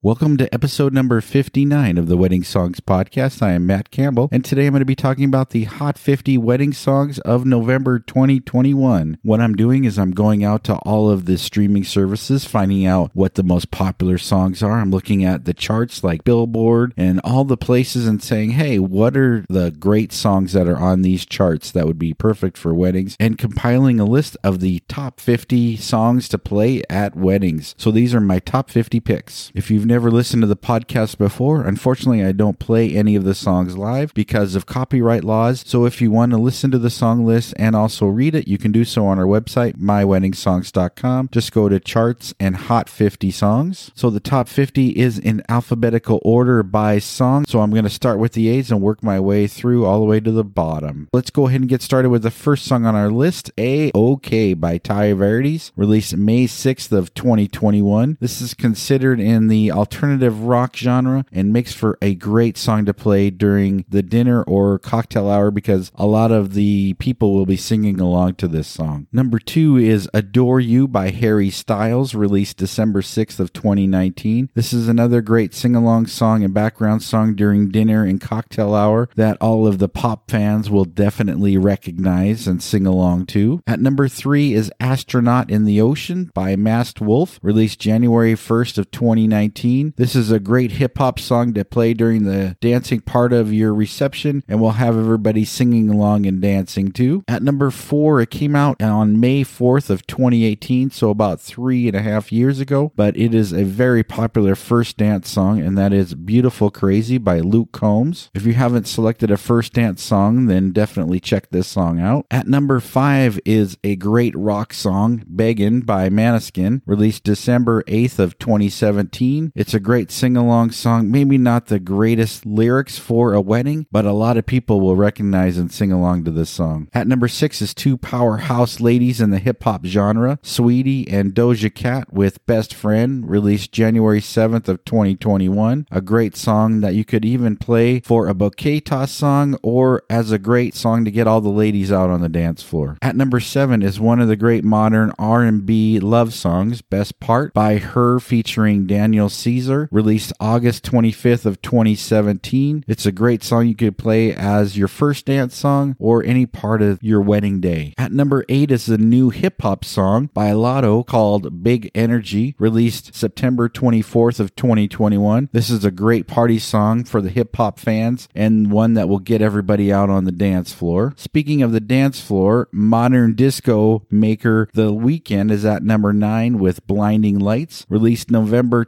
Welcome to episode number 59 of the Wedding Songs Podcast. I am Matt Campbell, and today I'm going to be talking about the Hot 50 Wedding Songs of November 2021. What I'm doing is I'm going out to all of the streaming services, finding out what the most popular songs are. I'm looking at the charts like Billboard and all the places and saying, hey, what are the great songs that are on these charts that would be perfect for weddings? And compiling a list of the top 50 songs to play at weddings. So these are my top 50 picks. If you've never listened to the podcast before, unfortunately, I don't play any of the songs live because of copyright laws. So if you want to listen to the song list and also read it, you can do so on our website, myweddingsongs.com. Just go to charts and hot 50 songs. So the top 50 is in alphabetical order by song. So I'm going to start with the A's and work my way through all the way to the bottom. Let's go ahead and get started with the first song on our list, A OK by Tai Verdes, released May 6th of 2021. This is considered in the alternative rock genre and makes for a great song to play during the dinner or cocktail hour because a lot of the people will be singing along to this song. Number two is Adore You by Harry Styles, released December 6th of 2019. This is another great sing-along song and background song during dinner and cocktail hour that all of the pop fans will definitely recognize and sing along to. At number three is Astronaut in the Ocean by Masked Wolf, released January 1st of 2019. This is a great hip hop song to play during the dancing part of your reception, and we'll have everybody singing along and dancing too. At number four, it came out on May 4th of 2018, so about three and a half years ago, but it is a very popular first dance song, and that is Beautiful Crazy by Luke Combs. If you haven't selected a first dance song, then definitely check this song out. At number five is a great rock song, Beggin' by Måneskin, released December 8th of 2017. It's a great sing along song. Maybe not the greatest lyrics for a wedding, but a lot of people will recognize and sing along to this song. At number six is two powerhouse ladies in the hip hop genre, Saweetie and Doja Cat with Best Friend, released January 7th of 2021. A great song that you could even play for a bouquet toss song or as a great song to get all the ladies out on the dance floor. At number seven is one of the great modern R&B love songs, Best Part by H.E.R. featuring Daniel Caesar, released August 25th of 2017. It's a great song you could play as your first dance song or any part of your wedding day. At number 8 is a new hip hop song by Latto called Big Energy, released September 24th of 2021. This is a great party song for the hip hop fans and one that will get everybody out on the dance floor. Speaking of the dance floor, modern disco maker The Weeknd is at number 9 with Blinding Lights, released November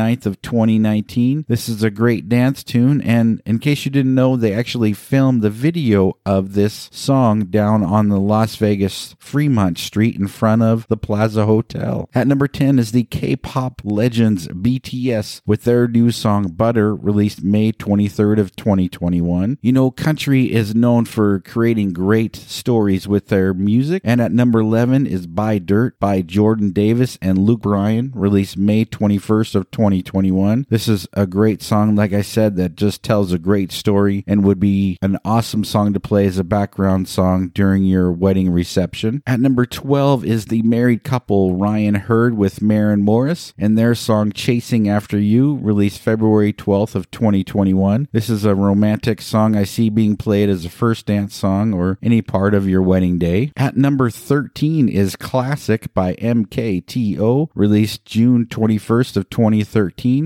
29th of 2019. This is a great dance tune, and in case you didn't know, they actually filmed the video of this song down on the Las Vegas Fremont Street in front of the Plaza Hotel. At number 10 is the K pop legends BTS with their new song Butter, released May 23rd of 2021. You know, country is known for creating great stories with their music, and at number 11 is Buy Dirt by Jordan Davis and Luke Bryan, released May 21st of 2021. This is a great song, like I said, that just tells a great story and would be an awesome song to play as a background song during your wedding reception. At number 12 is the married couple Ryan Hurd with Maren Morris and their song Chasing After You, released February 12th of 2021. This is a romantic song I see being played as a first dance song or any part of your wedding day. At number 13 is Classic by MKTO, released June 21st of 2013.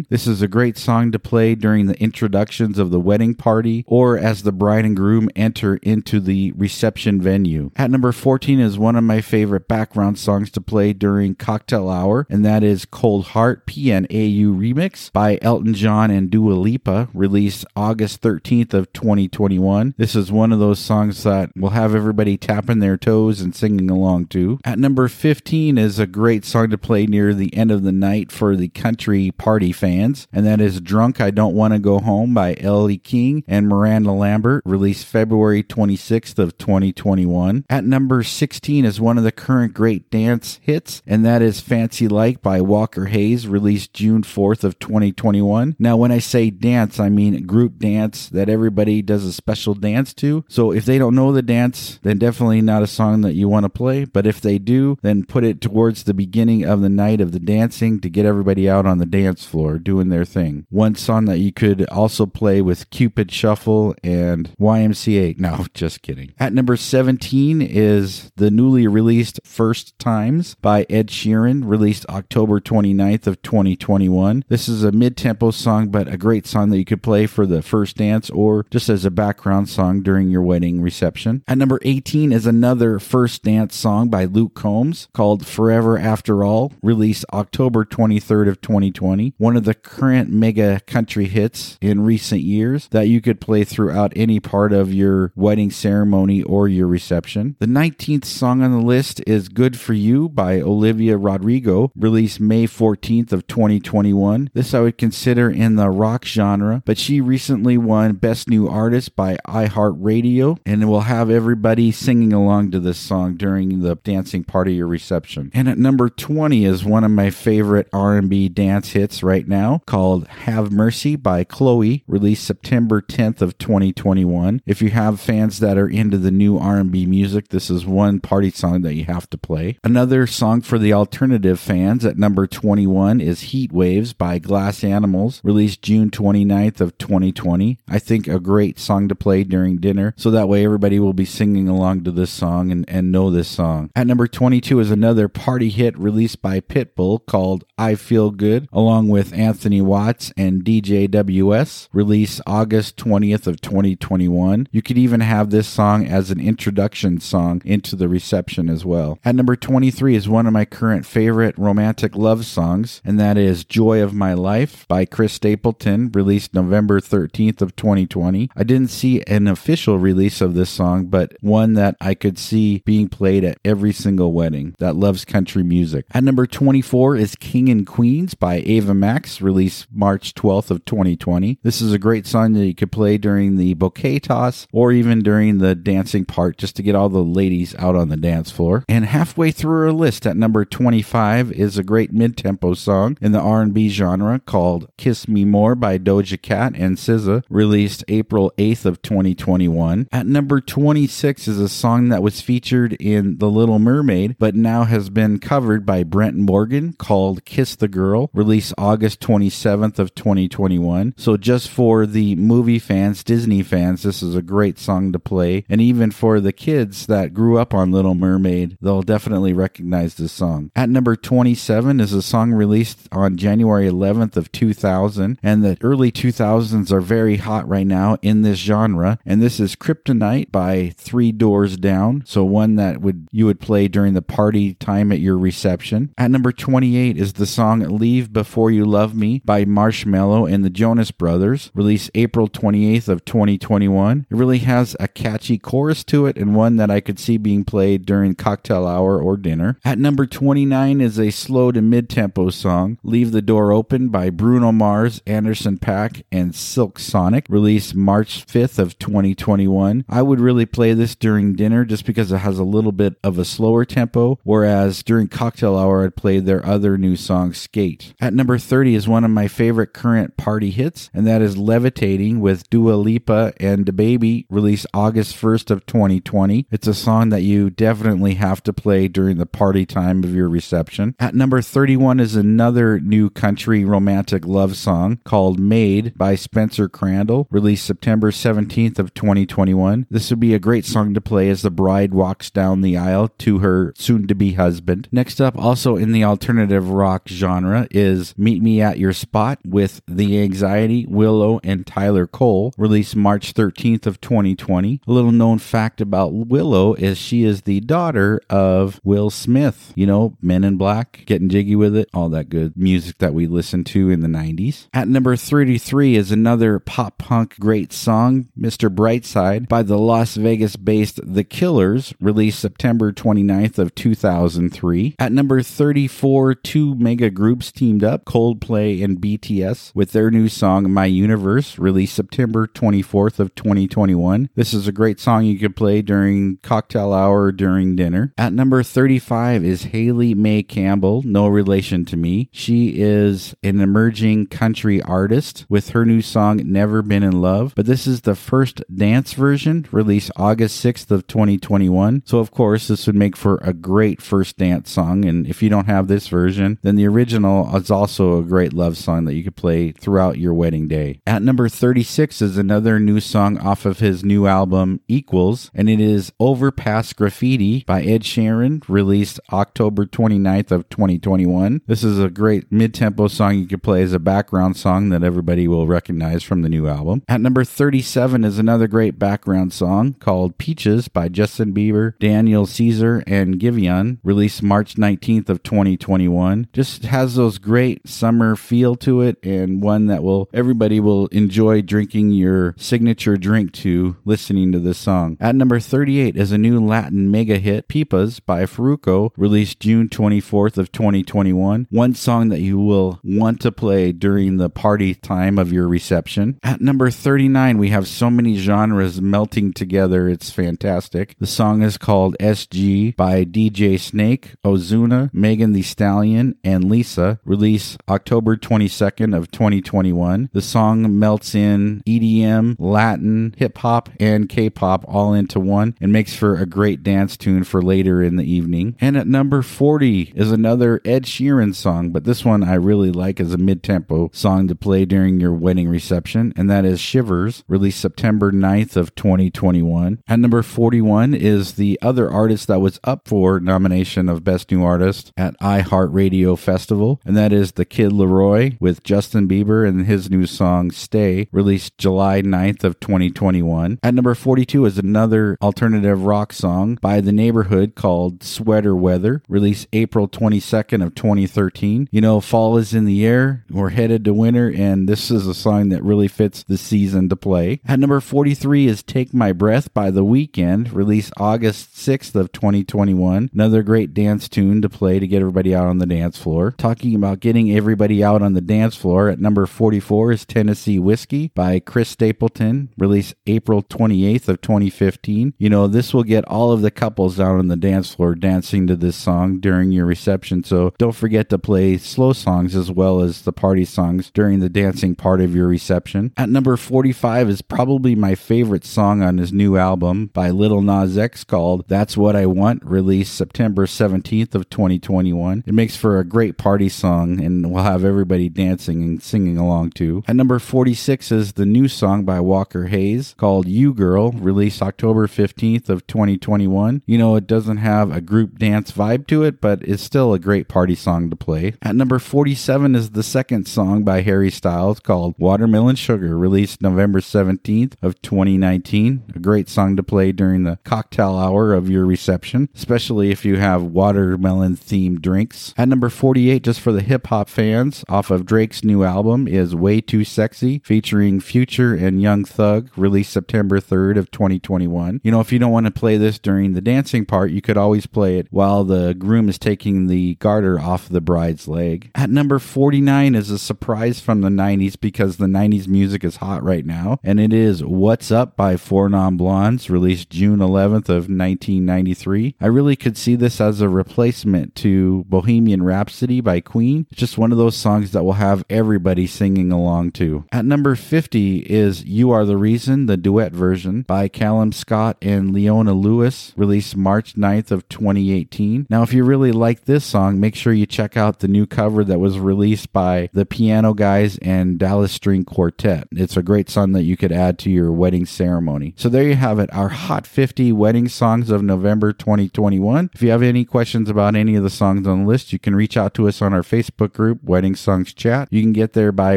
This is a great song to play during the introductions of the wedding party or as the bride and groom enter into the reception venue. At number 14 is one of my favorite background songs to play during cocktail hour, and that is Cold Heart PNAU Remix by Elton John and Dua Lipa, released August 13th of 2021. This is one of those songs that will have everybody tapping their toes and singing along to. At number 15 is a great song to play near the end of the night for the country party fans, and that is Drunk I Don't Want to Go Home by Elle King and Miranda Lambert, released February 26th of 2021. At number 16 is one of the current great dance hits, and that is Fancy Like by Walker Hayes, released June 4th of 2021. Now, when I say dance, I mean group dance that everybody does a special dance to. So if they don't know the dance, then definitely not a song that you want to play. But if they do, then put it towards the beginning of the night of the dancing to get everybody out on the dance dance floor doing their thing. One song that you could also play with Cupid Shuffle and YMCA. No, just kidding. At number 17 is the newly released First Times by Ed Sheeran, released October 29th of 2021. This is a mid-tempo song, but a great song that you could play for the first dance or just as a background song during your wedding reception. At number 18 is another first dance song by Luke Combs called Forever After All, released October 23rd of 2020. One of the current mega country hits in recent years that you could play throughout any part of your wedding ceremony or your reception. The 19th song on the list is Good For You by Olivia Rodrigo, released May 14th of 2021. This I would consider in the rock genre, but she recently won Best New Artist by iHeartRadio and will have everybody singing along to this song during the dancing part of your reception. And at number 20 is one of my favorite R&B dance hits right now called Have Mercy by Chloe, released September 10th of 2021. If you have fans that are into the new R&B music, this is one party song that you have to play. Another song for the alternative fans at number 21 is Heat Waves by Glass Animals, released June 29th of 2020. I think a great song to play during dinner, so that way everybody will be singing along to this song and, and know this song. At number 22 is another party hit released by Pitbull called I Feel Good, along with Anthony Watts and DJ WS, released August 20th of 2021. You could even have this song as an introduction song into the reception as well. At number 23 is one of my current favorite romantic love songs, and that is Joy of My Life by Chris Stapleton, released November 13th of 2020. I didn't see an official release of this song, but one that I could see being played at every single wedding that loves country music. At number 24 is King and Queens by Ava Max, released March 12th of 2020. This is a great song that you could play during the bouquet toss or even during the dancing part just to get all the ladies out on the dance floor. And halfway through our list at number 25 is a great mid-tempo song in the R&B genre called Kiss Me More by Doja Cat and SZA, released April 8th of 2021. At number 26 is a song that was featured in The Little Mermaid but now has been covered by Brent Morgan called Kiss the Girl, released August 27th of 2021. So just for the movie fans, Disney fans, this is a great song to play. And even for the kids that grew up on Little Mermaid, they'll definitely recognize this song. At number 27 is a song released on January 11th of 2000. And the early 2000s are very hot right now in this genre. And this is Kryptonite by Three Doors Down. So one that would you would play during the party time at your reception. At number 28 is the song Leave Before You Love Me by Marshmello and the Jonas Brothers, released April 28th of 2021. It really has a catchy chorus to it and one that I could see being played during cocktail hour or dinner. At number 29 is a slow to mid-tempo song, Leave the Door Open by Bruno Mars, Anderson .Paak, and Silk Sonic, released March 5th of 2021. I would really play this during dinner just because it has a little bit of a slower tempo, whereas during cocktail hour I'd play their other new song, Skate. At number 30 is one of my favorite current party hits, and that is Levitating with Dua Lipa and DaBaby, released August 1st of 2020. It's a song that you definitely have to play during the party time of your reception. At number 31 is another new country romantic love song called Made by Spencer Crandall, released September 17th of 2021. This would be a great song to play as the bride walks down the aisle to her soon-to-be husband. Next up, also in the alternative rock genre, is Meet Me at Your Spot with The Anxiety, Willow, and Tyler Cole, released March 13th of 2020. A little known fact about Willow is she is the daughter of Will Smith. You know, Men in Black, Getting Jiggy with It, all that good music that we listened to in the 90s. At number 33 is another pop punk great song, Mr. Brightside, by the Las Vegas based The Killers, released September 29th of 2003. At number 34, two mega groups teamed up, Coldplay and BTS, with their new song My Universe, released September 24th of 2021. This is a great song you could play during cocktail hour during dinner. At number 35 is Haley May Campbell, no relation to me. She is an emerging country artist with her new song Never Been in Love, but this is the first dance version released August 6th of 2021. So of course, this would make for a great first dance song and if you don't have this version, then the original is also also a great love song that you could play throughout your wedding day. At number 36 is another new song off of his new album Equals, and it is Overpass Graffiti by Ed Sheeran, released October 29th of 2021. This is a great mid-tempo song you could play as a background song that everybody will recognize from the new album. At number 37 is another great background song called Peaches by Justin Bieber, Daniel Caesar, and Giveon, released March 19th of 2021. Just has those great summer feel to it and one that will everybody will enjoy drinking your signature drink to listening to this song. At number 38 is a new Latin mega hit, Pepas by Farruko, released June 24th of 2021. One song that you will want to play during the party time of your reception. At number 39, we have so many genres melting together. It's fantastic. The song is called SG by DJ Snake, Ozuna, Megan Thee Stallion, and Lisa, released October 22nd of 2021. The song melts in EDM, Latin, hip hop, and K-pop all into one and makes for a great dance tune for later in the evening. And at number 40 is another Ed Sheeran song, but this one I really like as a mid-tempo song to play during your wedding reception, and that is Shivers, released September 9th of 2021. At number 41 is the other artist that was up for nomination of Best New Artist at iHeartRadio Festival, and that is The Kid LAROI with Justin Bieber and his new song Stay, released July 9th of 2021. At number 42 is another alternative rock song by The Neighborhood called Sweater Weather, released April 22nd of 2013. You know, fall is in the air, we're headed to winter, and this is a song that really fits the season to play. At number 43 is Take My Breath by The Weeknd, released August 6th of 2021. Another great dance tune to play to get everybody out on the dance floor. Talking about getting everybody out on the dance floor, at number 44 is Tennessee Whiskey by Chris Stapleton, released April 28th of 2015. You know, this will get all of the couples out on the dance floor dancing to this song during your reception, so don't forget to play slow songs as well as the party songs during the dancing part of your reception. At number 45 is probably my favorite song on his new album by Lil Nas X called That's What I Want, released September 17th of 2021. It makes for a great party song and will have everybody dancing and singing along too. At number 46 is the new song by Walker Hayes called You Girl, released October 15th of 2021. You know, it doesn't have a group dance vibe to it, but it's still a great party song to play. At number 47 is the second song by Harry Styles called Watermelon Sugar, released November 17th of 2019. A great song to play during the cocktail hour of your reception, especially if you have watermelon themed drinks. At number 48, just for the hip hop fans, off of Drake's new album is Way Too Sexy, featuring Future and Young Thug, released September 3rd of 2021. You know, if you don't want to play this during the dancing part, you could always play it while the groom is taking the garter off the bride's leg. At number 49 is a surprise from the 90s because the 90s music is hot right now, and it is What's Up by Four Non Blondes, released June 11th of 1993. I really could see this as a replacement to Bohemian Rhapsody by Queen. It's just one of those songs that will have everybody singing along to. At number 50 is You Are the Reason, the duet version by Callum Scott and Leona Lewis, released March 9th of 2018. Now, if you really like this song, make sure you check out the new cover that was released by the Piano Guys and Dallas String Quartet. It's a great song that you could add to your wedding ceremony. So there you have it, our Hot 50 wedding songs of November 2021. If you have any questions about any of the songs on the list, you can reach out to us on our Facebook group, Wedding Songs Chat. You can get there by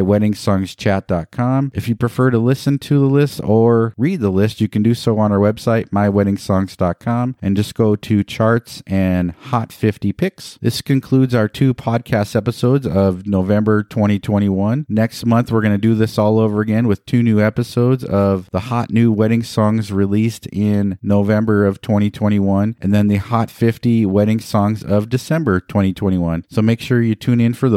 weddingsongschat.com. If you prefer to listen to the list or read the list, you can do so on our website, myweddingsongs.com, and just go to charts and Hot 50 picks. This concludes our two podcast episodes of November 2021. Next month, we're going to do this all over again with two new episodes of the hot new wedding songs released in November of 2021, and then the Hot 50 wedding songs of December 2021. So make sure you tune in for